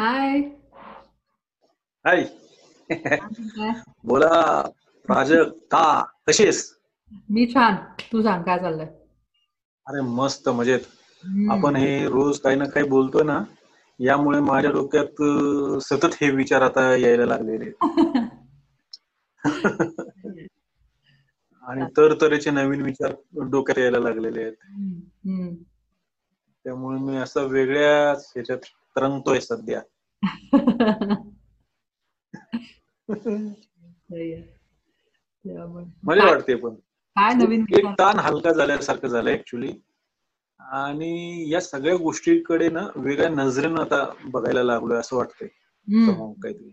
हाय हाय बोला प्राजक्ता कशी आहेस? मी छान. तू सांग काय चाललंय? अरे मस्त मजेत. आपण हे रोज काही ना काही बोलतोय ना यामुळे माझ्या डोक्यात सतत हे विचार आता यायला लागलेले. आणि तरतरेचे नवीन विचार डोक्यात यायला लागलेले आहेत. त्यामुळे मी असं वेगळ्याच ह्याच्यात तरंगतोय सध्या. काय- वाटते पण. काय नवीन एक? ताण हलका झाल्यासारखं झालं ऍक्च्युली आणि या सगळ्या गोष्टीकडे ना वेगळ्या नजरेनं आता बघायला लागलोय असं वाटतंय. काहीतरी.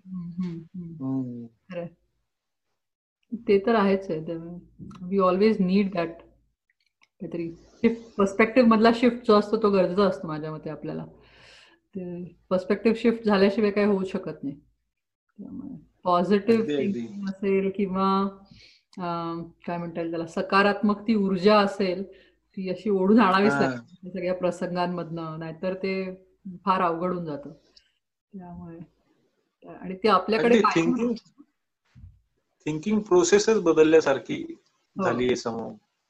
ते तर आहेच आहे. वी ऑलवेज नीड दॅट काहीतरी. शिफ्ट पर्स्पेक्टिव्ह मधला शिफ्ट जो असतो तो गरजेचा असतो माझ्या मते आपल्याला. ते पर्स्पेक्टिव्ह शिफ्ट झाल्याशिवाय काही होऊ शकत नाही. त्यामुळे पॉझिटिव्ह असेल किंवा काय म्हणता येईल त्याला सकारात्मक ती ऊर्जा असेल ती अशी ओढून आणावीच. लागते. सगळ्या प्रसंगांमधनं नाहीतर ते फार अवघड होऊन जातं. त्यामुळे आणि ते आपल्याकडे थिंकिंग थिंकिंग प्रोसेसच बदलल्यासारखी हो. झाली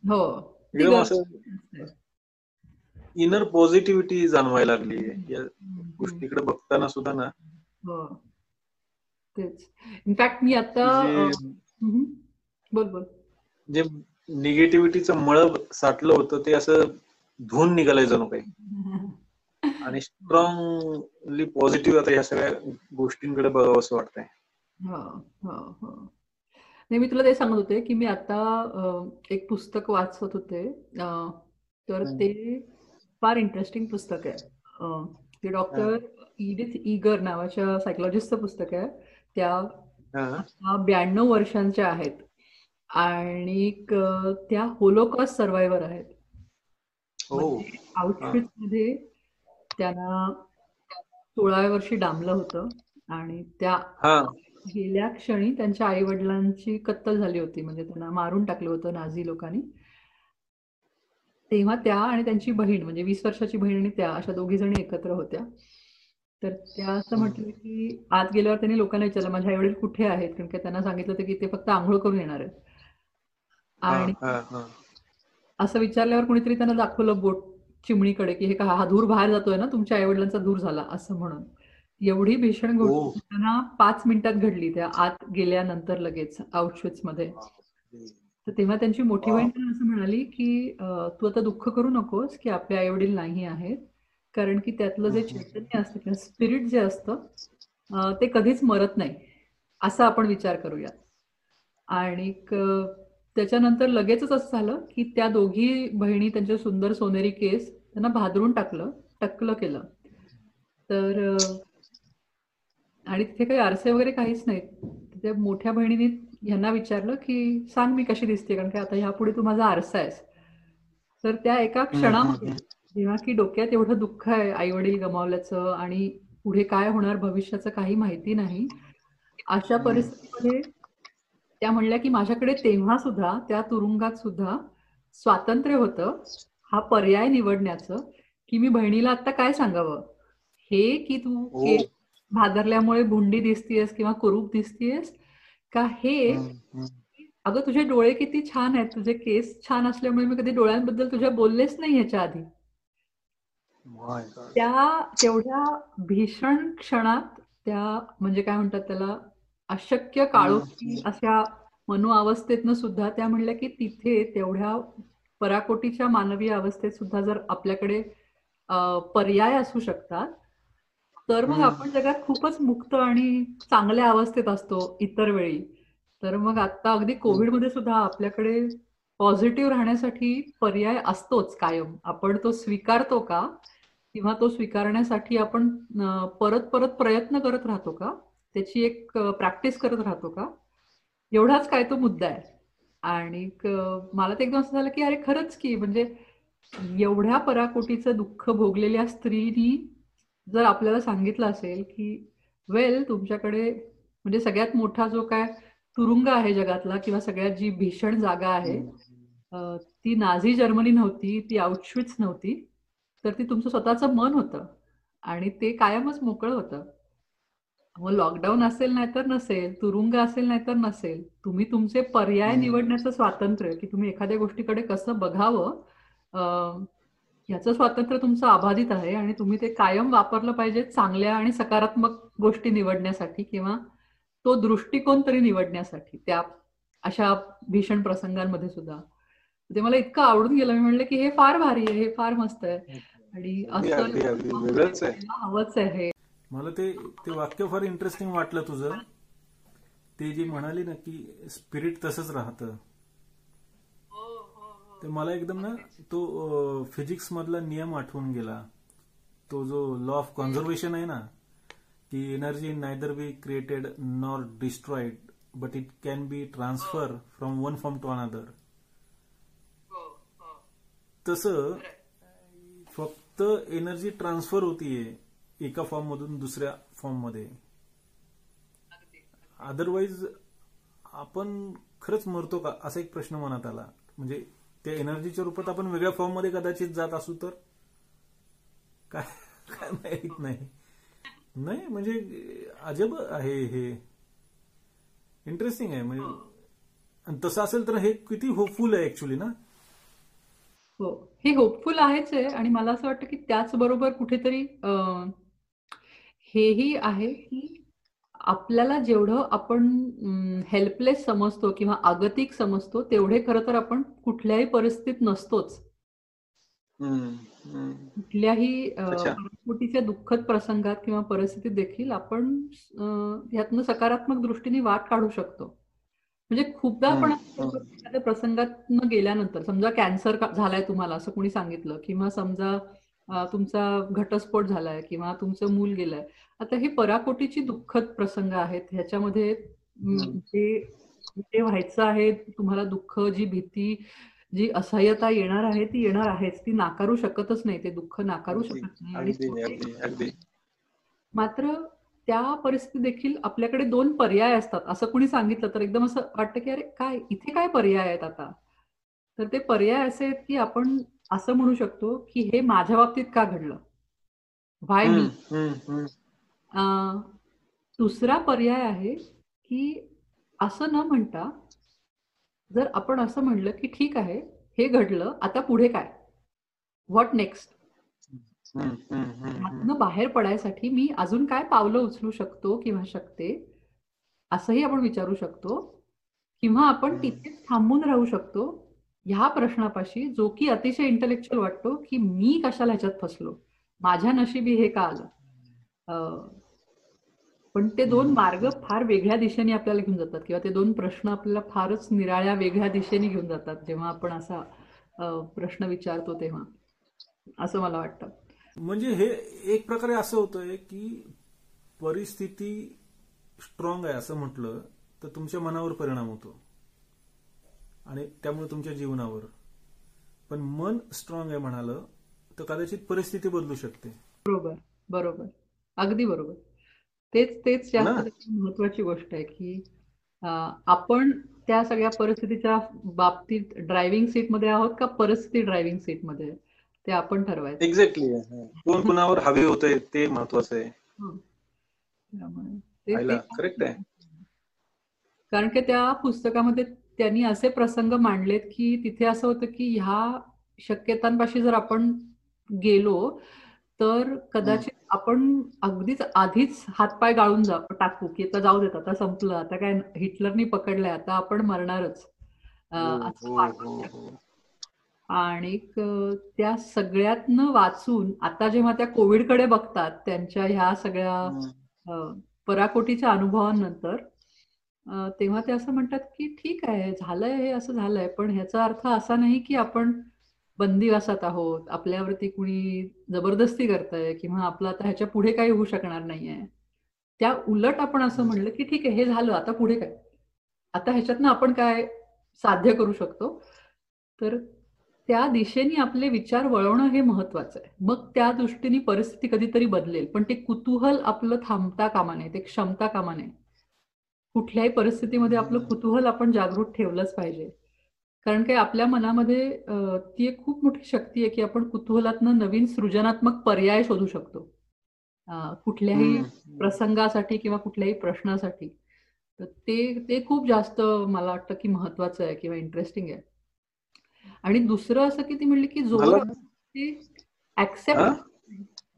हो ती एकदम गरज असं असते. इनर पॉझिटिव्हिटी जाणवायला लागली या गोष्टीकडे बघताना सुद्धा ना. हो. तेच. इनफॅक्ट मी आता अं, जे हम्म. बोल बोल. जे निगेटिव्हिटीचं मळब साठलं होतं ते असं धुवून निघालंय जणू काही. आणि स्ट्रॉंगली पॉझिटिव्ह आता ह्या सगळ्या गोष्टींकडे बघावं असं वाटतंय. हो हो हो. नाही मी तुला ते सांगत होते की मी आता एक पुस्तक वाचत होते. तर. ते फार इंटरेस्टिंग पुस्तक आहे. ते डॉक्टर इडिथ ईगर नावाच्या सायकोलॉजिस्टचं पुस्तक आहे. त्या ब्याण्णव वर्षांच्या आहेत. आणि त्या होलोकॉस्ट सर्वायव्हर आहेत. हो. म्हणजे आउटफिटमध्ये त्यांना सोळाव्या वर्षी डांबलं होतं. आणि त्या गेल्या क्षणी त्यांच्या आई वडिलांची कत्तल झाली होती. म्हणजे त्यांना मारून टाकलं होतं नाझी लोकांनी. तेव्हा त्या आणि त्यांची बहीण म्हणजे वीस वर्षाची बहीण आणि त्या अशा दोघी जणी एकत्र होत्या. तर त्या असं म्हटलं की आत गेल्यावर त्यांनी लोकांना विचारलं माझे आई वडील कुठे आहेत? कारण की त्यांना सांगितलं होतं की ते फक्त आंघोळ करून येणार आहेत. आणि असं विचारल्यावर कोणीतरी त्यांना दाखवलं बोट चिमणीकडे की हे का हा धूर बाहेर जातोय ना तुमच्या आईवडिलांचा धूर झाला असं म्हणून. एवढी भीषण. गोष्ट त्यांना पाच मिनिटात घडली त्या आत गेल्यानंतर लगेच आउटशुच मध्ये. तर तेव्हा त्यांची मोठी बहीण त्यांना असं म्हणाली की तू आता दुःख करू नकोस की आपले आई वडील नाही आहेत. कारण की त्यातलं जे चैतन्य असतं किंवा स्पिरिट जे असतं ते कधीच मरत नाही. असा आपण विचार करूया आणि त्याच्यानंतर लगेचच असं झालं की त्या दोघी बहिणी त्यांचे सुंदर सोनेरी केस त्यांना भादरून टाकलं टक्कलं केलं. तर आणि तिथे काही आरसे वगैरे काहीच नाहीत. त्या मोठ्या बहिणीने ह्यांना विचारलं की सांग मी कशी दिसते? कारण की आता ह्यापुढे तू माझा आरसा आहेस. तर त्या एका क्षणामध्ये जेव्हा की डोक्यात एवढं दुःख आहे आई वडील गमावल्याचं आणि पुढे काय होणार भविष्याचं काही माहिती नाही अशा परिस्थितीमध्ये त्या म्हणल्या की माझ्याकडे तेव्हा सुद्धा त्या तुरुंगात सुद्धा स्वातंत्र्य होतं हा पर्याय निवडण्याचं की मी बहिणीला आता काय सांगावं? हे की तू हो. भादरल्यामुळे भुंडी दिसतीयस किंवा कुरूप दिसतीयस का हे अगं तुझे डोळे किती छान आहेत. तुझे केस छान असल्यामुळे मी कधी डोळ्यांबद्दल तुझ्या बोललेच नाही ह्याच्या आधी. त्या तेवढ्या भीषण क्षणात त्या म्हणजे काय म्हणतात त्याला अशक्य काळोखी अशा मनोअवस्थेतनं सुद्धा त्या म्हणल्या की तिथे तेवढ्या पराकोटीच्या मानवीय अवस्थेत सुद्धा जर आपल्याकडे पर्याय असू शकतात तर मग आपण जगात खूपच मुक्त आणि चांगल्या अवस्थेत असतो इतर वेळी. तर मग आता अगदी कोविडमध्ये सुद्धा आपल्याकडे पॉझिटिव्ह राहण्यासाठी पर्याय असतोच कायम. आपण तो स्वीकारतो का? किंवा तो स्वीकारण्यासाठी आपण परत परत प्रयत्न करत राहतो का? त्याची एक प्रॅक्टिस करत राहतो का? एवढाच काय तो मुद्दा आहे. आणि मला ते एकदम असं झालं की अरे खरंच की म्हणजे एवढ्या पराकोटीचं दुःख भोगलेल्या स्त्रीनी जर आपल्याला सांगितलं असेल की वेल तुमच्याकडे म्हणजे सगळ्यात मोठा जो काय तुरुंग आहे जगातला किंवा सगळ्यात जी भीषण जागा आहे ती नाझी जर्मनी नव्हती ती आउटश्विच नव्हती तर ती तुमचं स्वतःचं मन होतं आणि ते कायमच मोकळं होतं. मग लॉकडाऊन असेल नाही तर नसेल तुरुंग असेल नाही तर नसेल तुम्ही तुमचे पर्याय निवडण्याचं स्वातंत्र्य की तुम्ही एखाद्या गोष्टीकडे कसं बघावं याचं स्वातंत्र्य तुमचं अबाधित आहे आणि तुम्ही ते कायम वापरलं पाहिजे चांगल्या आणि सकारात्मक गोष्टी निवडण्यासाठी किंवा तो दृष्टिकोन तरी निवडण्यासाठी त्या अशा भीषण प्रसंगांमध्ये सुद्धा. ते मला इतकं आवडून गेलं. मी म्हणलं की हे फार भारी आहे हे फार मस्त आहे. आणि असं हवंच आहे मला ते ते वाक्य फार इंटरेस्टिंग वाटलं तुझं. ते जी म्हणाली ना की स्पिरिट तसंच राहतं. ते मला एकदम ना तो फिजिक्स मधला नियम आठवून गेला. तो जो लॉ ऑफ कॉन्झर्वेशन आहे ना की energy neither be created nor destroyed but it can be transfer from one form to another तस फक्त एनर्जी ट्रान्सफर होतीये एका फॉर्म मधून दुसऱ्या फॉर्ममध्ये. अदरवाईज आपण खरंच मरतो का? असा एक प्रश्न मनात आला. म्हणजे त्या एनर्जीच्या रूपात आपण वेगळ्या फॉर्ममध्ये कदाचित जात असू तर? काय काय माहीत नाही. नाही म्हणजे अजब आहे हे. इंटरेस्टिंग आहे म्हणजे तसं असेल तर हे किती होपफुल आहे ऍक्च्युली ना? हो. हे होपफुल आहेच आहे आणि मला असं वाटतं की त्याचबरोबर कुठेतरी हेही आहे की आपल्याला जेवढं आपण हेल्पलेस समजतो किंवा आगतिक समजतो तेवढे खरं तर आपण कुठल्याही परिस्थितीत नसतोच. कुठल्याही परिस्थितीच्या दुःखद प्रसंगात किंवा परिस्थितीत देखील आपण ह्यातनं सकारात्मक दृष्टीने वाट काढू शकतो. म्हणजे खूपदा आपण एखाद्या प्रसंगात गेल्यानंतर समजा कॅन्सर झालाय तुम्हाला असं कोणी सांगितलं किंवा समजा तुमचा घटस्फोट झालाय किंवा तुमचं मूल गेलंय. आता हे पराकोटीची दुःखद प्रसंग आहेत. ह्याच्यामध्ये जे व्हायचं आहे तुम्हाला दुःख जी भीती जी असह्यता येणार आहे ती येणार आहेच. ती नाकारू शकतच नाही. ते दुःख नाकारू शकत नाही. आणि मात्र त्या परिस्थिती देखील आपल्याकडे दोन पर्याय असतात. असं कुणी सांगितलं तर एकदम असं वाटतं की अरे काय? इथे काय पर्याय आहेत आता? तर ते पर्याय असे आहेत की आपण असं म्हणू शकतो की हे माझ्या बाबतीत का घडलं? व्हाय मी दुसरा पर्याय आहे की असं न म्हणता जर आपण असं म्हणलं की ठीक आहे हे घडलं आता पुढे काय? व्हॉट नेक्स्ट बाहेर पडायसाठी मी अजून काय पावलं उचलू शकतो किंवा शकते असंही आपण विचारू शकतो. किंवा आपण तिथेच थांबून राहू शकतो ह्या प्रश्नापाशी जो की अतिशय इंटलेक्च्युअल वाटतो की मी कशाला ह्याच्यात फसलो? माझ्या नशिबी हे का आलं? पण ते दोन मार्ग फार वेगळ्या दिशेने आपल्याला घेऊन जातात किंवा ते दोन प्रश्न आपल्याला फारच निराळ्या वेगळ्या दिशेने घेऊन जातात जेव्हा आपण असा प्रश्न विचारतो तेव्हा. असं मला वाटतं. म्हणजे हे एक प्रकारे असं होतंय की परिस्थिती स्ट्रॉंग आहे असं म्हटलं तर तुमच्या मनावर परिणाम होतो. आणि त्यामुळे तुमच्या जीवनावर. पण मन स्ट्रॉंग आहे म्हणालं तर कदाचित परिस्थिती बदलू शकते. बरोबर बरोबर. अगदी बरोबर. तेच तेच जास्त महत्वाची गोष्ट आहे की आपण त्या सगळ्या परिस्थितीच्या बाबतीत ड्रायव्हिंग सीटमध्ये आहोत का परिस्थिती ड्रायव्हिंग सीटमध्ये? ते आपण ठरवायचं. एक्झॅक्टली कोण कुणावर हवे होते ते महत्वाचं आहे. करेक्ट आहे. कारण की त्या पुस्तकामध्ये त्यांनी असे प्रसंग मांडलेत की तिथे असं होतं की ह्या शक्यतांपाशी जर आपण गेलो तर कदाचित आपण अगदीच आधीच हातपाय गाळून जा टाकू की आता जाऊ देत आता संपलं आता काय हिटलरनी पकडलंय आता आपण मरणारच. असं आणि क- त्या सगळ्यातनं वाचून आता जेव्हा त्या कोविडकडे बघतात त्यांच्या ह्या सगळ्या पराकोटीच्या अनुभवांनंतर अ, तेव्हा ते असं म्हणतात की ठीक आहे झालंय हे असं झालंय. पण ह्याचा अर्थ असा नाही की आपण बंदिवासात आहोत आपल्यावरती कुणी जबरदस्ती करतंय किंवा आपलं आता ह्याच्या पुढे काही होऊ शकणार नाहीये. त्या उलट आपण असं म्हणलं की ठीक आहे हे झालं आता पुढे काय? आता ह्याच्यातनं आपण काय साध्य करू शकतो? तर त्या दिशेने आपले विचार वळवणं हे महत्वाचं आहे. मग त्या दृष्टीने परिस्थिती कधीतरी बदलेल. पण ते कुतूहल आपलं थांबता कामा नये ते क्षमता कामा नये. कुठल्याही परिस्थितीमध्ये आपलं कुतूहल आपण जागृत ठेवलंच पाहिजे कारण काय आपल्या मनामध्ये ती एक खूप मोठी शक्ती आहे की आपण कुतूहलातनं नवीन सृजनात्मक पर्याय शोधू शकतो कुठल्याही. प्रसंगासाठी किंवा कुठल्याही प्रश्नासाठी तर ते ते खूप जास्त मला वाटतं की महत्वाचं आहे किंवा इंटरेस्टिंग आहे आणि दुसरं असं की ती म्हणली की जोवर ते ऍक्सेप्ट?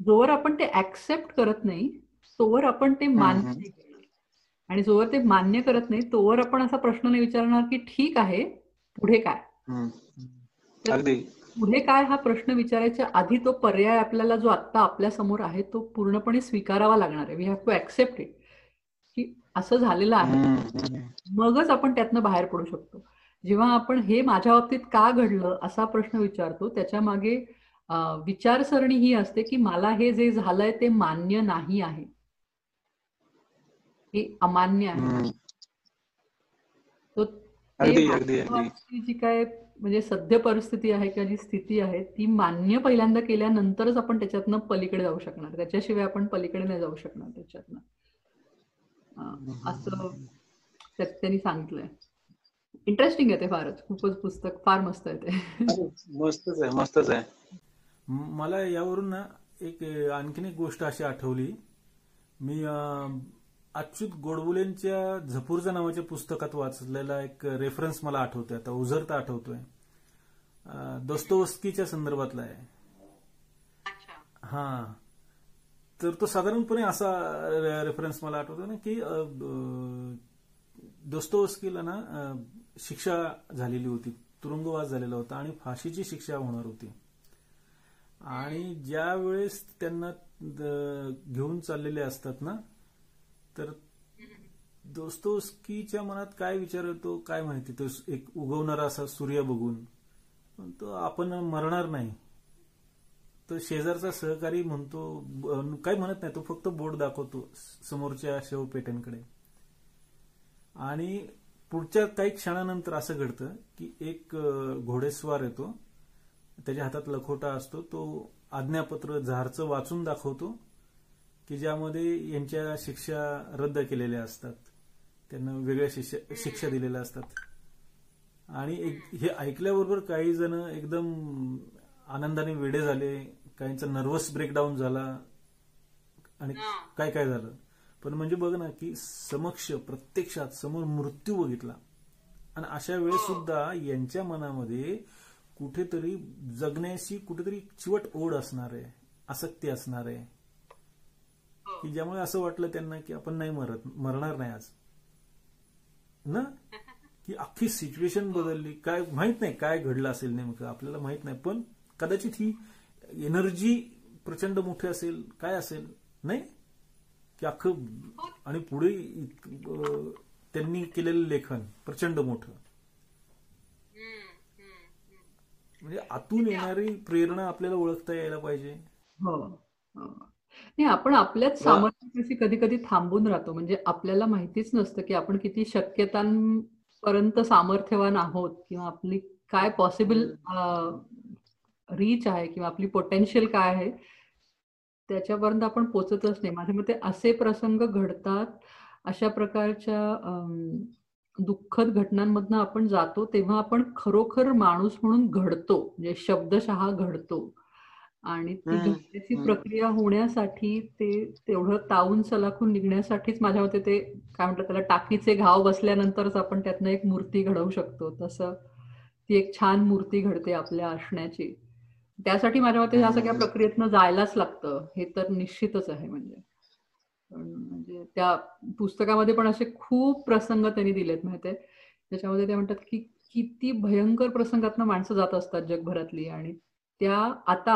जोवर आपण ते ऍक्सेप्ट करत नाही तोवर आपण ते हम्म. नाही. आणि जोवर ते मान्य करत नाही तोवर आपण असा प्रश्न नाही विचारणार की ठीक आहे पुढे काय? पुढे काय हा प्रश्न विचारायच्या आधी तो पर्याय आपल्याला जो आत्ता आपल्यासमोर आहे तो पूर्णपणे स्वीकारावा लागणार आहे. We have to accept it की असं झालेलं आहे. मगच आपण त्यातनं बाहेर पडू शकतो. जेव्हा आपण हे माझ्या बाबतीत का घडलं असा प्रश्न विचारतो त्याच्यामागे विचारसरणी ही असते की मला हे जे झालंय ते मान्य नाही आहे. हे अमान्य आहे. तो जी काय म्हणजे सद्य परिस्थिती आहे किंवा जी स्थिती आहे ती मान्य पहिल्यांदा केल्यानंतरच आपण त्याच्यातनं पलीकडे जाऊ शकणार. त्याच्याशिवाय आपण पलीकडे नाही जाऊ शकणार त्याच्यातनं. असं त्या- त्यांनी सांगितलंय. इंटरेस्टिंग आहे ते फारच. खूपच पुस्तक फार मस्त आहे ते. मस्तच आहे मस्तच आहे. मला यावरून ना एक आणखीन एक गोष्ट अशी आठवली. मी अच्युत गोडबोलेंच्या झपूर्जा नावाच्या पुस्तकात वाचलेला एक रेफरन्स मला आठवतोय. आता उझरता आठवतोय. दोस्तोवस्कीच्या संदर्भातला आहे. हा. तर तो साधारणपणे असा रेफरन्स मला आठवतो ना की दोस्तोवस्कीला ना शिक्षा झालेली होती. तुरुंगवास झालेला होता आणि फाशीची शिक्षा होणार होती. आणि ज्या वेळेस त्यांना घेऊन चाललेले असतात ना तर दोस्तोस्कीच्या मनात काय विचार येतो काय माहिती? तो एक उगवणारा असा सूर्य बघून पण तो आपण मरणार नाही. तर शेजारचा सहकारी म्हणतो काही काय म्हणत नाही तो फक्त बोट दाखवतो समोरच्या शेवपेट्यांकडे आणि पुढच्या काही क्षणानंतर असं घडतं की एक घोडेस्वार येतो त्याच्या हातात लखोटा असतो तो आज्ञापत्र झारचं वाचून दाखवतो की ज्यामध्ये यांच्या शिक्षा रद्द केलेल्या असतात. त्यांना वेगळ्या शिक्षा शिक्षा दिलेल्या असतात. आणि एक- हे ऐकल्याबरोबर काही जण एकदम आनंदाने वेडे झाले काहींचा नर्वस ब्रेकडाऊन झाला आणि काय काय झालं. पण म्हणजे बघ ना की समक्ष प्रत्यक्षात समोर मृत्यू बघितला. आणि अशा वेळेस सुद्धा यांच्या मनामध्ये कुठेतरी जगण्याशी कुठेतरी चिवट ओढ असणार आहे आसक्ती असणार आहे. की ज्यामुळे असं वाटलं त्यांना की आपण नाही मरत मरणार नाही आज. ना? की अख्खी सिच्युएशन बदलली. काय माहीत नाही काय घडलं असेल नेमकं. आपल्याला माहीत नाही. पण कदाचित ही एनर्जी प्रचंड मोठी असेल काय असेल नाही? की अख्खं आणि पुढे त्यांनी केलेलं लेखन प्रचंड मोठं. म्हणजे आतून येणारी प्रेरणा आपल्याला ओळखता यायला पाहिजे. हो हो. नाही आपण आपल्याच सामर्थ्याशी कधी कधी थांबून राहतो. म्हणजे आपल्याला माहितीच नसतं की आपण किती शक्यतांपर्यंत सामर्थ्यवान आहोत किंवा आपली काय पॉसिबल रीच आहे किंवा आपली पोटेन्शियल काय आहे त्याच्यापर्यंत आपण पोचतच नाही. माझ्या मते असे प्रसंग घडतात अशा प्रकारच्या दुःखद घटनांमधनं आपण जातो तेव्हा आपण खरोखर माणूस म्हणून घडतो. म्हणजे शब्दशः घडतो. आणि ती. प्रक्रिया होण्यासाठी ते तेवढं तावून सलाखून निघण्यासाठीच माझ्या मते ते काय म्हटलं त्याला टाकीचे घाव बसल्यानंतरच आपण त्यातनं एक मूर्ती घडवू शकतो. तसं ती एक छान मूर्ती घडते आपल्या असण्याची त्यासाठी माझ्या मते ह्या सगळ्या. प्रक्रियेतनं जायलाच लागतं. हे तर निश्चितच आहे म्हणजे. पण म्हणजे त्या पुस्तकामध्ये पण असे खूप प्रसंग त्यांनी दिलेत माहितीये. त्याच्यामध्ये ते म्हणतात की किती भयंकर प्रसंगातनं माणसं जात असतात जगभरातली आणि त्या आता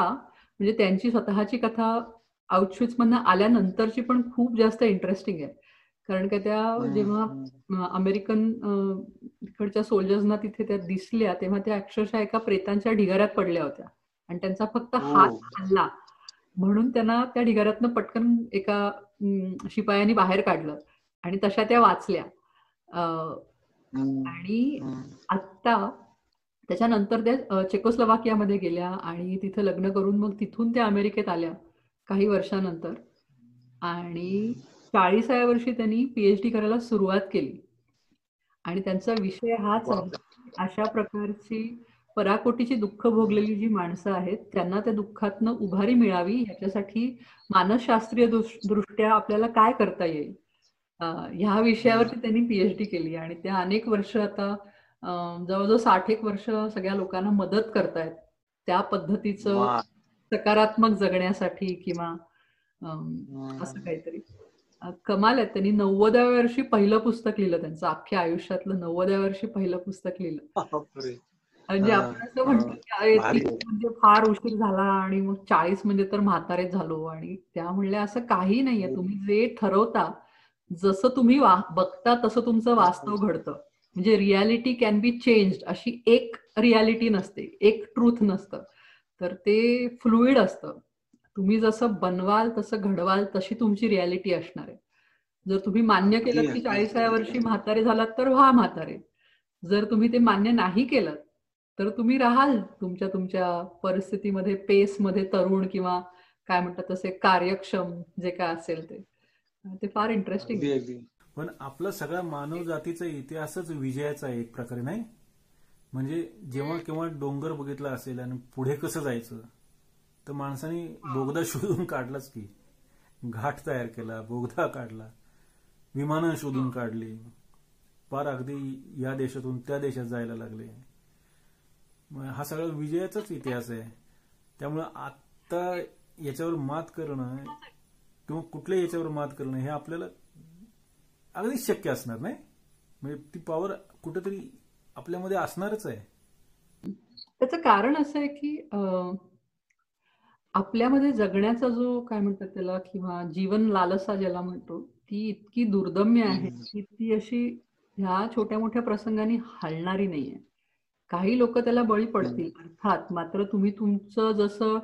म्हणजे त्यांची स्वतःची कथा आउटशुच मधनं आल्यानंतरची पण खूप जास्त इंटरेस्टिंग आहे. कारण का त्या जेव्हा अमेरिकन इकडच्या सोल्जर्सना तिथे त्या दिसल्या तेव्हा त्या अक्षरशः एका प्रेतांच्या ढिगाऱ्यात पडल्या होत्या. आणि त्यांचा फक्त हो. हात हल्ला म्हणून त्यांना त्या ढिगाऱ्यातनं पटकन एका शिपायाने बाहेर काढलं. आणि तशा त्या वाचल्या. आणि हम्म. त्याच्यानंतर त्या चेकोस्लोवाकियामध्ये गेल्या आणि तिथं लग्न करून मग तिथून त्या अमेरिकेत आल्या काही वर्षानंतर. आणि चाळीसाव्या वर्षी त्यांनी पीएच डी करायला सुरुवात केली. आणि त्यांचा विषय हाच आहे अशा प्रकारची पराकोटीची दुःख भोगलेली जी माणसं आहेत त्यांना त्या दुःखातनं उभारी मिळावी याच्यासाठी मानसशास्त्रीय दृष- दृष्ट्या आपल्याला काय करता येईल? ह्या विषयावरती त्यांनी पीएचडी केली आणि त्या अनेक वर्ष आता जवळजवळ साठ एक वर्ष सगळ्या लोकांना मदत करतायत. त्या पद्धतीचं. सकारात्मक जगण्यासाठी किंवा असं काहीतरी. कमाल आहे. त्यांनी नव्वदाव्या वर्षी पहिलं पुस्तक लिहिलं त्यांचं. अख्ख्या आयुष्यातलं नव्वदाव्या वर्षी पहिलं पुस्तक लिहिलं. म्हणजे हा, आपण असं म्हणतो हा. म्हणजे फार उशीर झाला आणि मग चाळीस म्हणजे तर म्हातारे झालो. आणि त्या म्हणल्या असं काही नाहीये. हो. तुम्ही जे ठरवता जसं तुम्ही बघता तसं तुमचं वास्तव घडतं. म्हणजे रियालिटी कॅन बी चेंज अशी एक रियालिटी नसते एक ट्रूथ नसतं. तर ते फ्लुइड असतं. तुम्ही जसं बनवाल तसं घडवाल तशी तुमची रियालिटी असणार आहे. जर तुम्ही मान्य केलं की. चाळीसाव्या वर्षी म्हातारे झालात तर व्हा म्हातारे. जर तुम्ही ते मान्य नाही केलं तर तुम्ही राहाल तुमच्या तुमच्या परिस्थितीमध्ये पेसमध्ये तरुण किंवा काय म्हणतात तसे कार्यक्षम जे काय असेल ते. ते फार इंटरेस्टिंग पण आपला सगळा मानव जातीचा इतिहासच विजयाचा आहे एक प्रकारे नाही? म्हणजे जेव्हा केव्हा डोंगर बघितला असेल आणि पुढे कसं जायचं तर माणसाने बोगदा शोधून काढलाच की. घाट तयार केला बोगदा काढला विमानं शोधून काढली. पार अगदी या देशातून त्या देशात जायला लागले. मग हा सगळा विजयाचाच इतिहास आहे. त्यामुळे आता याच्यावर मात करणं किंवा कुठल्या याच्यावर मात करणं हे आपल्याला अगदी शक्य असणार नाही. म्हणजे ती पॉवर कुठेतरी आपल्यामध्ये असणारच आहे. त्याचं कारण असं आहे की आपल्यामध्ये जगण्याचा जो काय म्हणतात त्याला किंवा जीवन लालसा ज्याला म्हणतो ती इतकी दुर्दम्य आहे. की ती अशी ह्या छोट्या मोठ्या प्रसंगाने हलणारी नाहीये काही लोक त्याला बळी पडतील. अर्थात मात्र तुम्ही तुमचं जसं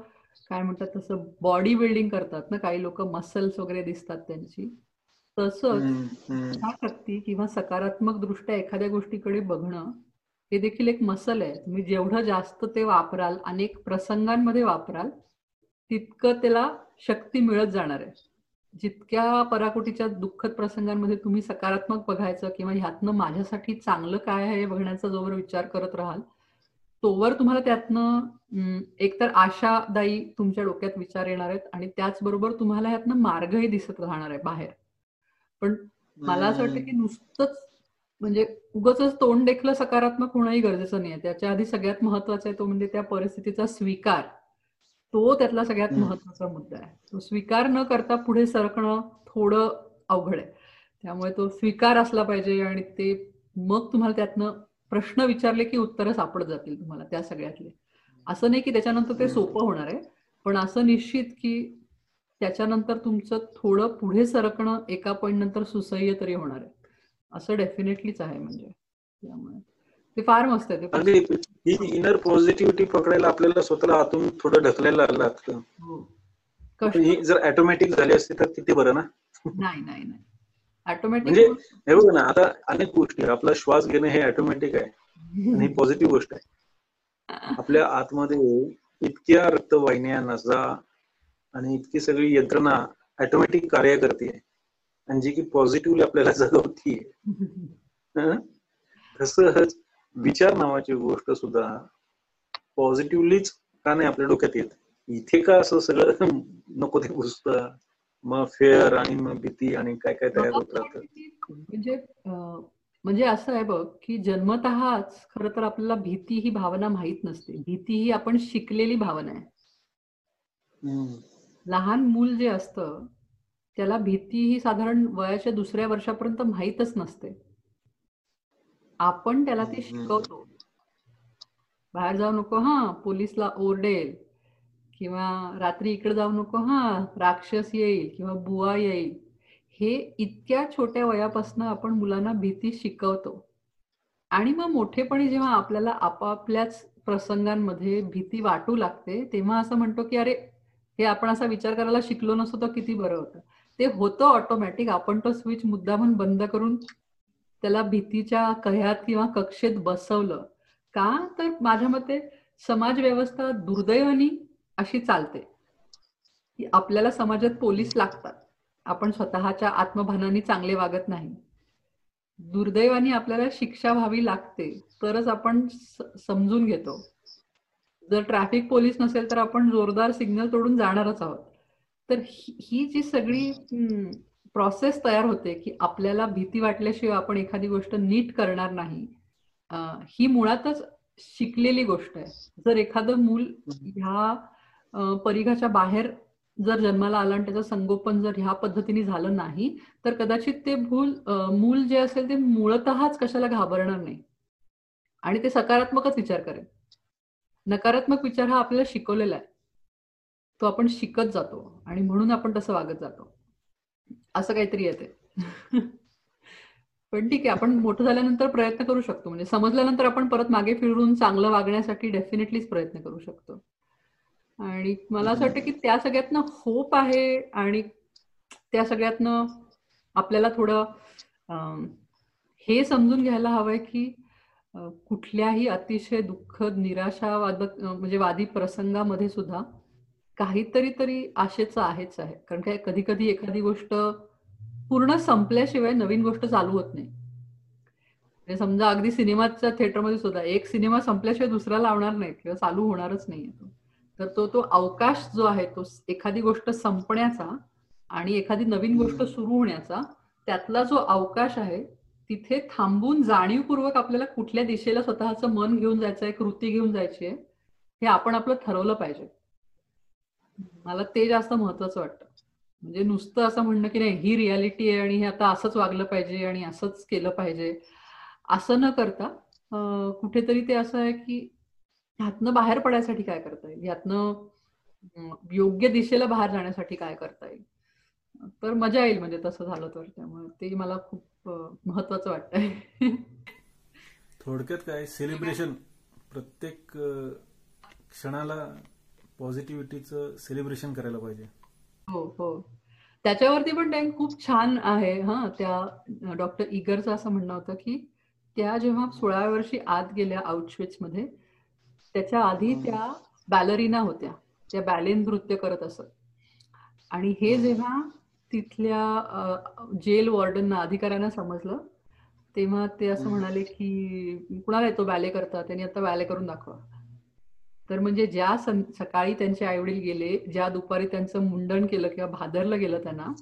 काय म्हणतात तसं बॉडी बिल्डिंग करतात ना काही लोक मसल्स वगैरे दिसतात त्यांची. तसंच. शक्ती किंवा सकारात्मक दृष्ट्या एखाद्या गोष्टीकडे बघणं हे देखील एक मसल आहे. तुम्ही जेवढं जास्त ते वापराल अनेक प्रसंगांमध्ये वापराल तितकं त्याला शक्ती मिळत जाणार आहे. जितक्या पराकोटीच्या दुःखद प्रसंगांमध्ये तुम्ही सकारात्मक बघायचं किंवा ह्यातनं माझ्यासाठी चांगलं काय आहे हे बघण्याचा जोवर विचार करत राहाल तोवर तुम्हाला त्यातनं एकतर आशादायी तुमच्या डोक्यात विचार येणार आहेत आणि त्याचबरोबर तुम्हाला ह्यातनं मार्गही दिसत राहणार आहे बाहेर. पण मला असं वाटतं की नुसतंच म्हणजे उगाच तोंड देखलं सकारात्मक होणंही गरजेचं नाही त्याच्या आधी सगळ्यात महत्त्वाचा आहे तो म्हणजे त्या परिस्थितीचा स्वीकार. तो त्यातला सगळ्यात. महत्त्वाचा मुद्दा आहे. तो स्वीकार न करता पुढे सरकणं थोडं अवघड आहे. त्यामुळे तो स्वीकार असला पाहिजे आणि ते मग तुम्हाला त्यातनं प्रश्न विचारले की उत्तरं सापडत जातील तुम्हाला त्या सगळ्यातले. असं नाही की त्याच्यानंतर ते सोपं होणार आहे. पण असं निश्चित की त्याच्यानंतर तुमचं थोडं पुढे सरकणं एका पॉईंट नंतर सुसह्य तरी होणार आहे. असं डेफिनेटलीच आहे म्हणजे. त्यामुळे ते फार मस्त आहे ते ही इनर पॉझिटिव्हिटी पकडायला आपल्याला स्वतःला आतून थोडं ढकलायला लागतं हो. जर ऑटोमॅटिक झाली असती तर किती बरं ना? नाही नाही नाही. म्हणजे ऑटोमॅटिक हे बघ ना आता अनेक गोष्टी. आपला श्वास घेणं हे ऑटोमॅटिक आहे. आणि ही पॉझिटिव्ह गोष्ट आहे. आपल्या आतमध्ये इतक्या रक्तवाहिन्या नसा आणि इतकी सगळी यंत्रणा ऑटोमॅटिक कार्य करते आणि जी की पॉझिटिव्हली आपल्याला जगवतीये. तसंच विचार नावाची गोष्ट सुद्धा पॉझिटिव्हलीच का नाही आपल्या डोक्यात येत. इथे का असं सगळं नको ते घुसतं मग फेअर आणि मग भीती आणि काय काय तयार होत राहतं? म्हणजे म्हणजे असं आहे बघ की जन्मतःच खरं तर आपल्याला भीती ही भावना माहीत नसते. भीती ही आपण शिकलेली भावना आहे. लहान मूल जे असतं त्याला भीती ही साधारण वयाच्या दुसऱ्या वर्षापर्यंत माहीतच नसते. आपण त्याला ते. शिकवतो. बाहेर जाऊ नको हा पोलीसला ओरडेल किंवा रात्री इकडे जाऊ नको हा राक्षस येईल किंवा बुवा येईल. हे इतक्या छोट्या वयापासून आपण मुलांना भीती शिकवतो. आणि मग मोठेपणी जेव्हा आपल्याला आपापल्याच प्रसंगांमध्ये भीती वाटू लागते तेव्हा असं म्हणतो की अरे हे आपण असा विचार करायला शिकलो नसतो तर किती बरं होतं. ते होतं ऑटोमॅटिक आपण तो स्विच मुद्दामून बंद करून त्याला भीतीच्या कह्यात किंवा कक्षेत बसवलं का? तर माझ्या मते समाज व्यवस्था दुर्दैवानी अशी चालते. की आपल्याला समाजात पोलीस लागतात. आपण स्वतःच्या आत्मभानाने चांगले वागत नाही. दुर्दैवाने आपल्याला शिक्षा व्हावी लागते. तरच आपण समजून घेतो. जर ट्रॅफिक पोलीस नसेल तर आपण जोरदार सिग्नल तोडून जाणारच आहोत. तर ही जी सगळी प्रोसेस तयार होते की आपल्याला भीती वाटल्याशिवाय आपण एखादी गोष्ट नीट करणार नाही ही मुळातच शिकलेली गोष्ट आहे. जर एखादं मूल ह्या परिघाच्या बाहेर जर जन्माला आला आणि त्याचं संगोपन जर ह्या पद्धतीने झालं नाही तर कदाचित ते भूल मूल जे असेल ते मुळतःच कशाला घाबरणार नाही. आणि ते सकारात्मकच विचार करेल. नकारात्मक विचार हा आपल्याला शिकवलेला आहे. तो आपण शिकत जातो आणि म्हणून आपण तसं वागत जातो. असं काहीतरी येते पण ठीक आहे आपण मोठं झाल्यानंतर प्रयत्न करू शकतो. म्हणजे समजल्यानंतर आपण परत मागे फिरून चांगलं वागण्यासाठी डेफिनेटलीच प्रयत्न करू शकतो. आणि मला असं वाटतं की त्या सगळ्यातनं होप आहे आणि त्या सगळ्यातनं आपल्याला थोडं हे समजून घ्यायला हवंय की कुठल्याही अतिशय दुःखद निराशावादक म्हणजे वादी प्रसंगामध्ये सुद्धा काहीतरी तरी आशेचं आहेच आहे. कारण काय कधी कधी एखादी गोष्ट पूर्ण संपल्याशिवाय नवीन गोष्ट चालू होत नाही. म्हणजे समजा अगदी सिनेमाच्या थिएटरमध्ये सुद्धा एक सिनेमा संपल्याशिवाय दुसरा लावणार नाही किंवा चालू होणारच नाही तर तो तो अवकाश जो आहे तो एखादी गोष्ट संपण्याचा आणि एखादी नवीन गोष्ट सुरू होण्याचा त्यातला जो अवकाश आहे तिथे थांबून जाणीवपूर्वक आपल्याला कुठल्या दिशेला स्वतःचं मन घेऊन जायचं आहे कृती घेऊन जायची आहे हे आपण आपलं ठरवलं पाहिजे. मला ते जास्त महत्वाचं वाटतं. म्हणजे नुसतं असं म्हणणं की नाही ही रियालिटी आहे आणि हे आता असंच वागलं पाहिजे आणि असंच केलं पाहिजे असं न करता कुठेतरी ते असं आहे की ह्यातनं बाहेर पडायसाठी काय करता येईल? ह्यातनं योग्य दिशेला बाहेर जाण्यासाठी काय करता येईल? तर मजा येईल म्हणजे तसं झालं तर त्यामुळे ते मला खूप महत्वाचं वाटतंय. थोडक्यात काय सेलिब्रेशन प्रत्येक क्षणाला पॉझिटिव्हिटीचं सेलिब्रेशन करायला पाहिजे. हो हो. त्याच्यावरती पण ते खूप छान आहे हा त्या डॉक्टर इगरचं असं म्हणणं होतं की त्या जेव्हा सोळाव्या वर्षी आत गेल्या आउटश्विच मध्ये त्याच्या आधी त्या बॅलरीना होत्या. त्या बॅले नृत्य करत असत. आणि हे जेव्हा तिथल्या जेल वॉर्डनना अधिकाऱ्यांना समजलं. तेव्हा ते असं म्हणाले की कुणाला येतो बॅले करता? त्यांनी आता बॅले करून दाखवा. तर म्हणजे ज्या सकाळी त्यांचे आईवडील गेले ज्या दुपारी त्यांचं मुंडन केलं किंवा भादरलं गेलं त्यांना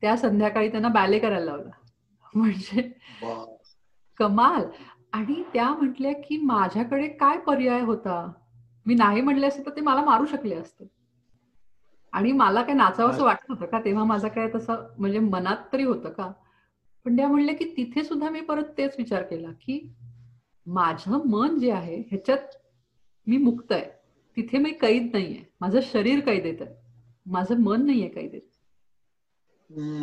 त्या संध्याकाळी त्यांना बॅले करायला लावलं. म्हणजे कमाल. आणि त्या म्हटल्या की माझ्याकडे काय पर्याय होता? मी नाही म्हणले असते तर ते मला मारू शकले असते. आणि मला काय नाचावंसं वाटत होतं का? तेव्हा माझं काय तसं म्हणजे मनात तरी होतं का? पण त्या म्हणल्या की तिथे सुद्धा मी परत तेच विचार केला की माझं मन जे आहे ह्याच्यात मी मुक्त आहे. तिथे मी कैद नाहीये. माझं शरीर कैद येत आहे माझं मन नाहीये कैद येत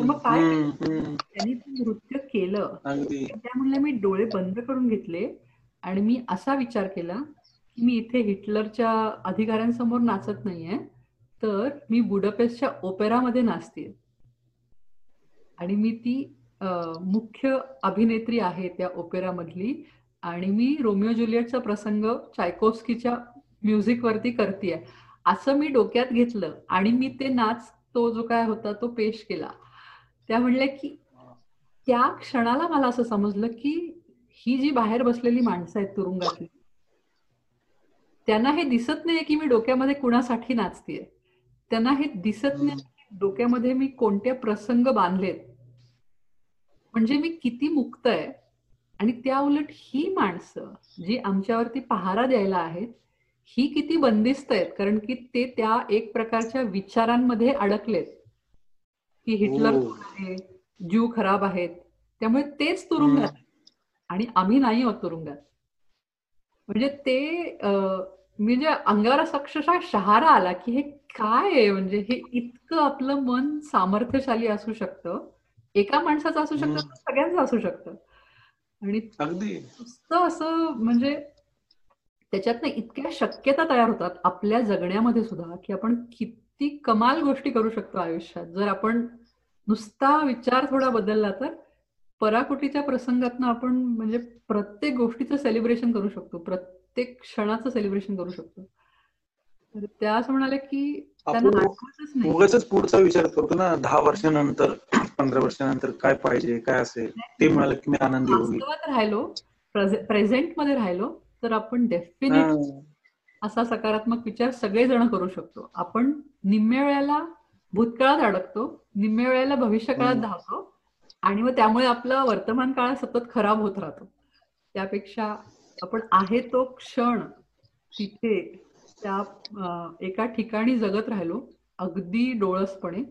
मग काय त्यांनी नृत्य केलं. त्या म्हणल्या मी डोळे बंद करून घेतले आणि मी असा विचार केला की मी इथे हिटलरच्या अधिकाऱ्यांसमोर नाचत नाहीये. तर मी बुडपेस्टच्या ओपेरामध्ये नाचते आणि मी ती मुख्य अभिनेत्री आहे त्या ओपेरामधली. आणि मी रोमिओ ज्युलियटचा प्रसंग चायकोस्कीच्या म्युझिकवरती करतेय. असं मी डोक्यात घेतलं आणि मी ते नाच तो जो काय होता तो पेश केला. त्या म्हणल्या की त्या क्षणाला मला असं समजलं की ही जी बाहेर बसलेली माणसं आहेत तुरुंगातली त्यांना हे दिसत नाहीये की मी डोक्यामध्ये कुणासाठी नाचतेय. त्यांना हे दिसत नाही. डोक्यामध्ये मी कोणते प्रसंग बांधलेत? म्हणजे मी किती मुक्त आहे? आणि त्या उलट ही माणसं जी आमच्यावरती पहारा द्यायला आहेत ही किती बंदिस्त आहेत? कारण की ते त्या एक प्रकारच्या विचारांमध्ये अडकलेत. की हिटलर आहे? जीव खराब आहेत. त्यामुळे तेच तुरुंगात आणि आम्ही नाही आहोत तुरुंगात. म्हणजे ते अं, म्हणजे अंगावर अक्षरशः शहारा आला की हे काय आहे? म्हणजे हे इतकं आपलं मन सामर्थ्यशाली असू शकतं. एका माणसाचं असू शकतं सगळ्यांचं असू शकतं. आणि नुसतं असं म्हणजे त्याच्यातनं इतक्या शक्यता तयार होतात आपल्या जगण्यामध्ये सुद्धा की आपण किती कमाल गोष्टी करू शकतो आयुष्यात. जर आपण नुसता विचार थोडा बदलला तर पराकुटीच्या प्रसंगातनं आपण म्हणजे प्रत्येक गोष्टीचं सेलिब्रेशन करू शकतो. प्रत्येक क्षणाचं सेलिब्रेशन करू शकतो. तर त्या असं म्हणाल्या की उगाच पुढचा विचार करतो ना दहा वर्षानंतर पंधरा वर्षानंतर काय पाहिजे काय असेल ते मिळालं की मी आनंदी होईल. राहिलो प्रेझेंटमध्ये राहिलो तर आपण डेफिनेट. असा सकारात्मक विचार सगळेजण करू शकतो. आपण निम्म्या वेळेला भूतकाळात अडकतो निम्म्या वेळेला भविष्यकाळात हम्म. धावतो आणि मग त्यामुळे आपला वर्तमान काळ सतत खराब होत राहतो. त्यापेक्षा आपण आहे तो क्षण तिथे त्या एका ठिकाणी जगत राहिलो अगदी डोळसपणे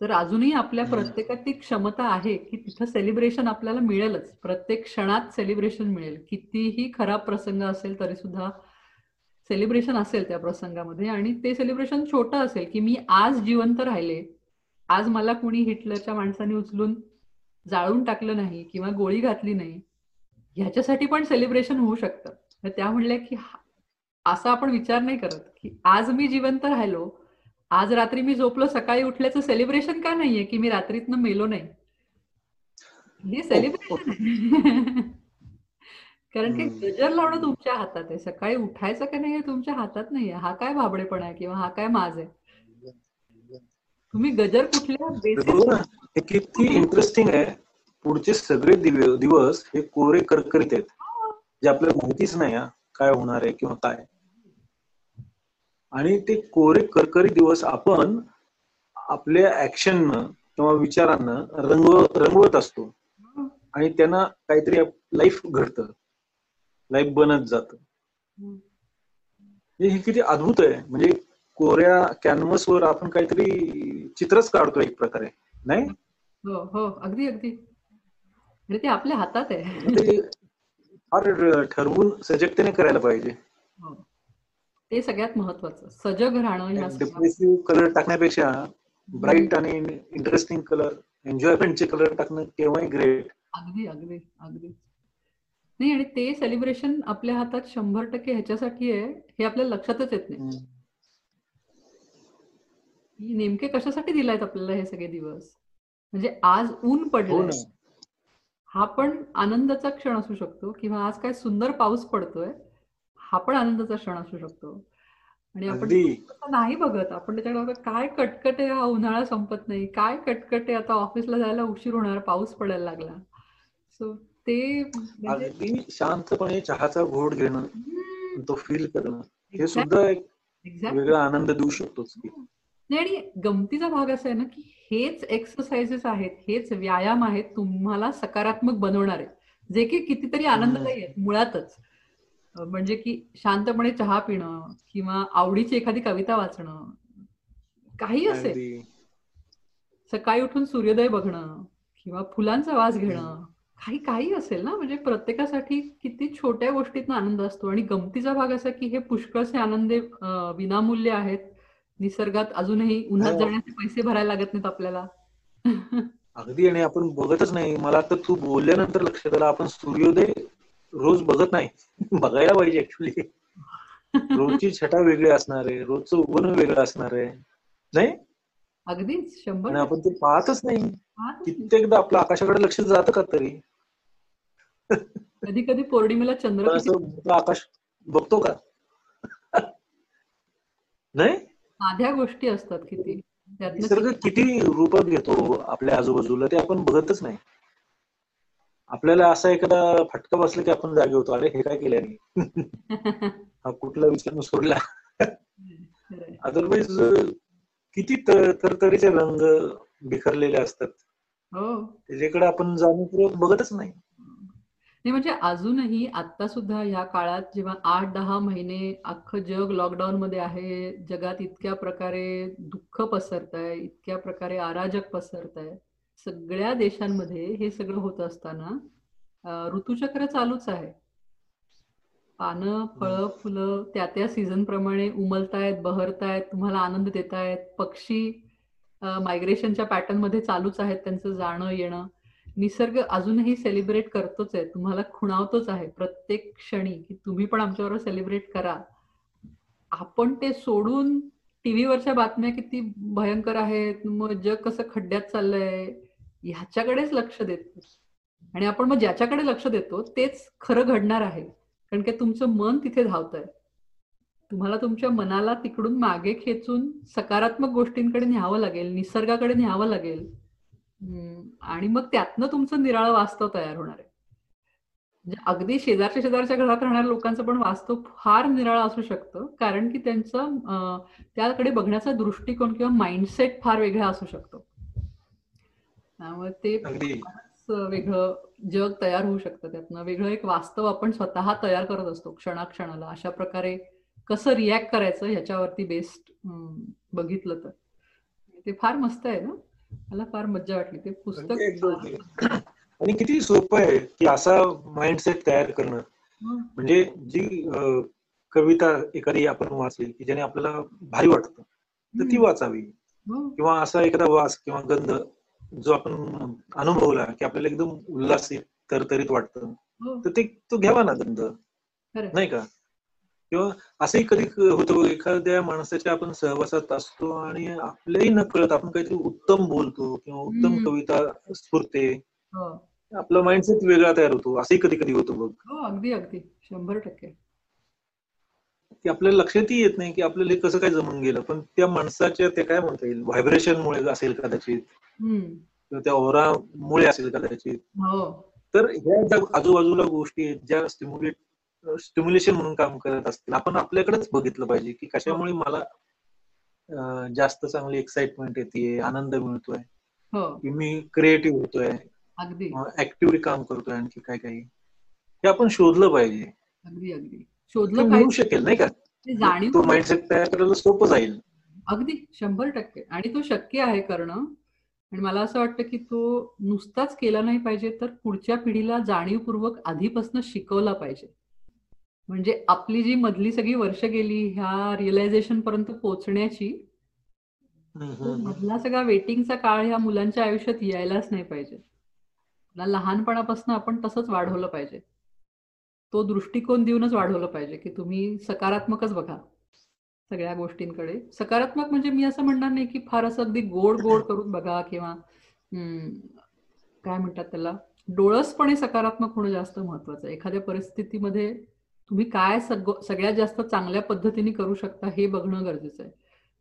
तर अजूनही आपल्या. प्रत्येकात ती क्षमता आहे की तिथं सेलिब्रेशन आपल्याला मिळेलच. प्रत्येक क्षणात सेलिब्रेशन मिळेल. कितीही खराब प्रसंग असेल तरी सुद्धा सेलिब्रेशन असेल त्या प्रसंगामध्ये. आणि ते सेलिब्रेशन छोटं असेल की मी आज जिवंत राहिले आज मला कुणी हिटलरच्या माणसाने उचलून जाळून टाकलं नाही किंवा गोळी घातली नाही ह्याच्यासाठी पण सेलिब्रेशन होऊ शकतं. तर त्या म्हणल्या की हा- असा आपण विचार नाही करत की आज मी जिवंत राहिलो आज रात्री मी झोपलो सकाळी उठल्याचं सेलिब्रेशन का नाहीये की मी रात्रीतनं मेलो नाही? हे सेलिब्रेशन आहे. कारण की. गजर लावणं तुमच्या हातात आहे. सकाळी उठायचं का नाही हे तुमच्या हातात नाहीये. हा काय भाबडेपणा आहे किंवा हा काय माज आहे? तुम्ही गजर कुठल्या हे किती इंटरेस्टिंग आहे. पुढचे सगळे दिवस हे कोरे करकरीत आहेत. जे आपल्याला माहितीच नाही काय होणार आहे किंवा काय. आणि ते कोरे करकरी दिवस आपण आपल्या ऍक्शन किंवा विचारांना रंगव रंगवत असतो. आणि त्यांना काहीतरी लाईफ घडत. लाईफ बनत जात. हे किती अद्भुत आहे. म्हणजे कोऱ्या कॅनव्हसवर आपण काहीतरी चित्रच काढतो एक प्रकारे. नाही? हो हो. अगदी अगदी. ते आपल्या हातात आहे. फार ठरवून सजगतेने करायला पाहिजे. हो. ते सगळ्यात महत्वाचं सजग राहणं डिप्रेसिव्ह कलर टाकण्यापेक्षा ब्राईट आणि इंटरेस्टिंग कलर एन्जॉयमेंटचे कलर टाकणं केव्हाही ग्रेट अगदी अगदी अगदी. नाही आणि ते सेलिब्रेशन आपल्या हातात शंभर टक्के ह्याच्यासाठी आहे हे आपल्याला लक्षातच येत नाही. नेमके कशासाठी दिलायत आपल्याला हे सगळे दिवस? म्हणजे आज ऊन हो पडलंय ना. हा पण आनंदाचा क्षण असू शकतो किंवा आज काय सुंदर पाऊस पडतोय हा पण आनंदाचा क्षण असू शकतो. आणि आपण नाही बघत. आपण त्याच्याकडे काय कटकट आहे हा उन्हाळा संपत नाही. काय कटकट आहे आता ऑफिसला जायला उशीर होणार पाऊस पडायला लागला. सो ते म्हणजे शांतपणे चहाचा घोट घेणं तो फील करणं हे सुद्धा एक. वेगळा आनंद देऊ नाही आणि गमतीचा भाग असा आहे ना की हेच एक्सरसाइजेस आहेत हेच व्यायाम आहेत तुम्हाला सकारात्मक बनवणारे जे की कितीतरी आनंददायी आहेत मुळातच. म्हणजे की शांतपणे चहा पिणं किंवा आवडीची एखादी कविता वाचणं काही असेल. सकाळी उठून सूर्योदय बघणं किंवा फुलांचा वास घेणं काही काही असेल ना? म्हणजे प्रत्येकासाठी किती छोट्या गोष्टीतनं आनंद असतो. आणि गमतीचा भाग असा की हे पुष्कळसे आनंदे विनामूल्य आहेत. निसर्गात अजूनही उन्हात हो. जाण्याचे पैसे भरायला लागत नाहीत आपल्याला. अगदी आणि आपण बघतच नाही. मला तर तू बोलल्यानंतर लक्षात आलं आपण सूर्योदय रोज बघत नाही. बघायला पाहिजे ऍक्च्युली रोजची छटा वेगळी असणार आहे. रोजचं उगवणं वेगळं असणार आहे. नाही? अगदीच. शंभर आपण ते पाहतच नाही. कित्येकदा आपलं आकाशाकडे लक्ष जातं का तरी? कधी कधी पौर्णिमेला चंद्र आकाश बघतो का? नाही? साध्या गोष्टी असतात किती. निसर्ग किती. रूपात घेतो आपल्या आजूबाजूला ते आपण बघतच नाही. आपल्याला असा एखादा फटका बसला की आपण जागे होतो. अरे हे काय केल्याने हा कुठला विचार सोडला. अदरवाईज किती तर- तरतरीचे रंग बिखरलेले असतात. हो. त्याच्याकडे आपण जाणीवपूर्वक बघतच नाही. नाही म्हणजे अजूनही आता सुद्धा ह्या काळात जेव्हा आठ दहा महिने अख्खं जग लॉकडाऊन मध्ये आहे जगात इतक्या प्रकारे दुःख पसरत आहे इतक्या प्रकारे अराजक पसरत आहे सगळ्या देशांमध्ये हे सगळं होत असताना ऋतुचक्र चालूच आहे. पानं फळं फुलं त्या त्या सीझन प्रमाणे उमलतायत बहरतायत तुम्हाला आनंद देतायत. पक्षी मायग्रेशनच्या पॅटर्नमध्ये चालूच आहेत त्यांचं जाणं येणं निसर्ग अजूनही सेलिब्रेट करतोच आहे. तुम्हाला खुणावतोच आहे. प्रत्येक क्षणी की तुम्ही पण आमच्याबरोबर सेलिब्रेट करा. आपण ते सोडून टीव्हीवरच्या बातम्या किती भयंकर आहेत. मग जग कसं खड्ड्यात चाललंय ह्याच्याकडेच लक्ष देतो. आणि आपण मग ज्याच्याकडे लक्ष देतो तेच खरं घडणार आहे. कारण की तुमचं मन तिथे धावतंय. तुम्हाला तुमच्या मनाला तिकडून मागे खेचून सकारात्मक गोष्टींकडे न्यावं लागेल निसर्गाकडे न्यावं लागेल. आणि मग त्यातनं तुमचं निराळं वास्तव तयार होणार आहे. म्हणजे अगदी शेजारच्या शेजारच्या घरात राहणाऱ्या लोकांचं पण वास्तव फार निराळं असू शकतं कारण की त्यांचं त्याकडे बघण्याचा दृष्टिकोन किंवा माइंडसेट फार वेगळा असू शकतो. त्यामुळे ते वेगळं जग तयार होऊ शकतं त्यातनं. वेगळं एक वास्तव आपण स्वतः तयार करत असतो क्षणाक्षणाला. अशा प्रकारे कसं रिॲक्ट करायचं ह्याच्यावरती बेस्ट बघितलं तर. ते फार मस्त आहे ना? मला फार मज्जा वाटली. ते पुस्तक आणि किती सोपं आहे की असा माइंडसेट तयार करणं. म्हणजे जी कविता एखादी आपण वाचली की ज्याने आपल्याला भारी वाटतं तर ती वाचावी. किंवा असा एखादा वास किंवा गंध जो आपण अनुभवला की आपल्याला एकदम उल्हासित तरतरीत वाटतं तर ते तो घ्यावा ना गंध. नाही का? किंवा असंही कधी होतं एखाद्या माणसाच्या आपण सहवासात असतो आणि आपल्याही नकळत आपण काहीतरी उत्तम बोलतो किंवा उत्तम कविता स्फुरते. आपला माइंडसेट वेगळा तयार होतो. असंही कधी कधी होतो बघ. अगदी अगदी. शंभर टक्के. की आपल्याला लक्षातही येत नाही की आपल्याला कसं काय जमून गेलं. पण त्या माणसाच्या ते काय म्हणता येईल? व्हायब्रेशनमुळे असेल कदाचित. किंवा त्या ओरामुळे असेल कदाचित. तर ह्या ज्या आजूबाजूला गोष्टी आहेत ज्या स्टिम्युलेट स्टिम्युलेशन म्हणून काम करत असतील. आपण आपल्याकडेच बघितलं पाहिजे की कशामुळे मला जास्त चांगली एक्साइटमेंट येते आनंद मिळतोय. की मी क्रिएटिव्ह होतोय. ऍक्टिव्हली काम करतोय आणखी काय काही. हे आपण शोधलं पाहिजे. अगदी अगदी. शोधलं मिळू शकेल नाही का? तो माइंडसेट तयार करायला सोपं जाईल. अगदी शंभर टक्के. आणि तो शक्य आहे करणं. आणि मला असं वाटतं की तो नुसताच केला नाही पाहिजे तर पुढच्या पिढीला जाणीवपूर्वक आधीपासून शिकवला पाहिजे. म्हणजे आपली जी मधली सगळी वर्ष गेली ह्या रिअलायझेशन पर्यंत पोहोचण्याची मधला सगळा वेटिंगचा काळ ह्या मुलांच्या आयुष्यात यायलाच नाही पाहिजे. लहानपणापासून आपण तसंच वाढवलं पाहिजे. तो दृष्टिकोन देऊनच वाढवलं पाहिजे की तुम्ही सकारात्मकच बघा सगळ्या गोष्टींकडे. सकारात्मक म्हणजे मी असं म्हणणार नाही की फार असं अगदी गोड गोड करून बघा किंवा काय म्हणतात त्याला? डोळसपणे सकारात्मक होणं जास्त महत्वाचं आहे. एखाद्या परिस्थितीमध्ये तुम्ही काय सगळ्यात जास्त चांगल्या पद्धतीने करू शकता हे बघणं गरजेचं आहे.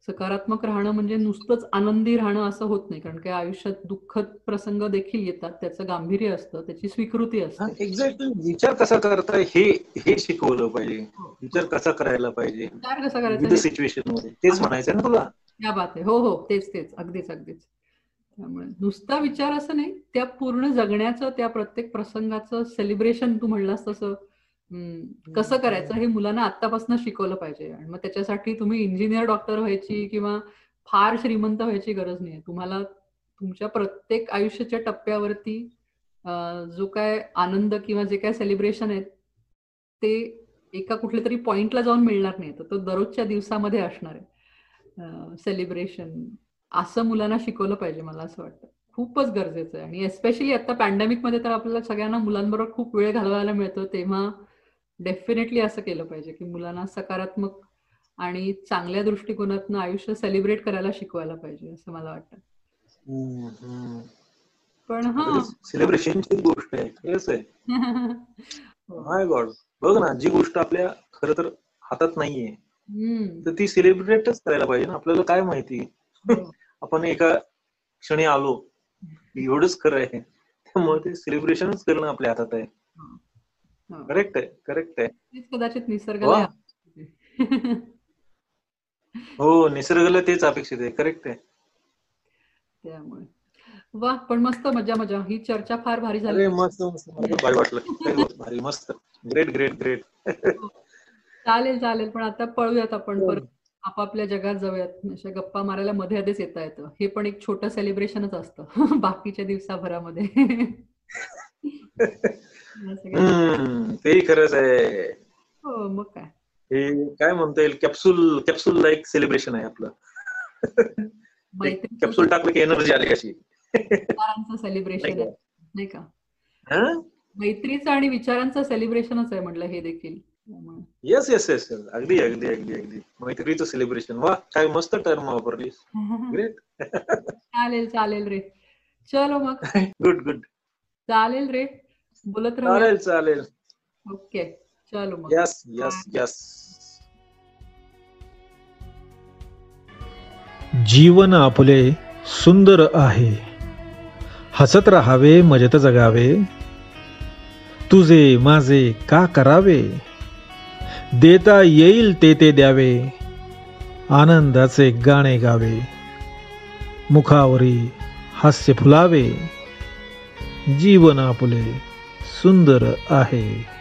सकारात्मक राहणं म्हणजे नुसतंच आनंदी राहणं असं होत नाही कारण काय आयुष्यात दुःखद प्रसंग देखील येतात त्याचं गांभीर्य असतं त्याची स्वीकृती असते. एक्झॅक्टली विचार कसा करताय हे हे शिकवलं पाहिजे. विचार कसा करायला पाहिजे? विचार कसा करायचा? सिच्युएशनमध्ये तेच म्हणायचं ना तुला? त्या बात आहे. हो हो. तेच तेच. अगदीच अगदीच. त्यामुळे नुसता विचार असं नाही त्या पूर्ण जगण्याचं त्या प्रत्येक प्रसंगाचं सेलिब्रेशन तू म्हणलास तसं कसं करायचं हे मुलांना आतापासून शिकवलं पाहिजे. आणि मग त्याच्यासाठी तुम्ही इंजिनियर डॉक्टर व्हायची किंवा फार श्रीमंत व्हायची गरज नाही तुम्हाला तुमच्या प्रत्येक आयुष्याच्या टप्प्यावरती जो काय आनंद किंवा जे काय सेलिब्रेशन आहेत ते एका कुठल्या तरी पॉइंटला जाऊन मिळणार नाही तर तो दररोजच्या दिवसामध्ये असणार आहे. सेलिब्रेशन असं मुलांना शिकवलं पाहिजे मला असं वाटतं. खूपच गरजेचं आहे. आणि एस्पेशली आता पॅन्डेमिकमध्ये तर आपल्याला सगळ्यांना मुलांबरोबर खूप वेळ घालवायला मिळतो. तेव्हा डेफिनेटली असं केलं पाहिजे की मुलांना सकारात्मक आणि चांगल्या दृष्टिकोनातून आयुष्य सेलिब्रेट करायला शिकवायला पाहिजे असं मला वाटतं. पण हा. सेलिब्रेशनची गोष्ट आहे गॉड बघ ना जी गोष्ट आपल्या खर तर हातात नाहीये तर ती सेलिब्रेटच करायला पाहिजे ना. आपल्याला काय माहिती? आपण एका क्षणी आलो एवढंच खरं आहे. त्यामुळे ते सेलिब्रेशनच करणं आपल्या हातात आहे. करेक्ट आहे करेक्ट आहे. कदाचित निसर्ग हो निसर्गाला तेच अपेक्षित आहे करेक्ट आहे. त्यामुळे. वा पण मस्त मजा मजा. ही चर्चा फार भारी झाली. मस्त मस्त. भारी वाटलं. भारी मस्त. ग्रेट ग्रेट ग्रेट चालेल चालेल. पण आता पळूयात आपण परत. आपापल्या जगात जाऊयात. अशा गप्पा मारायला मध्ये आधीच येता येतं. हे पण एक छोटं सेलिब्रेशनच असतं. बाकीच्या दिवसाभरामध्ये. ते खरंच आहे. हो मग काय. हे काय म्हणता येईल कॅप्सूल कॅप्सूल लाईक सेलिब्रेशन आहे आपलं. कॅप्सूल टाकलं की एनर्जी आली कशी सेलिब्रेशन आहे नाही का? हा? मैत्रीचं आणि विचारांचं सेलिब्रेशनच आहे म्हटलं हे देखील. येस येस येस अगदी अगदी अगदी अगदी. मैत्रीचं सेलिब्रेशन वा काय मस्त टर्म वापरलीस. ग्रेट चालेल चालेल रे. चलो मग. गुड गुड चालेल रे. बोलत राहू चालेल चालेल. ओके चलो मग. Yes yes yes. जीवन आपले सुंदर आहे. हसत राहावे मजेत जगावे. तुझे माझे का करावे? देता येईल ते ते द्यावे. आनंदाचे गाणे गावे. मुखावरी हास्य फुलावे. जीवन आपले सुंदर आहे.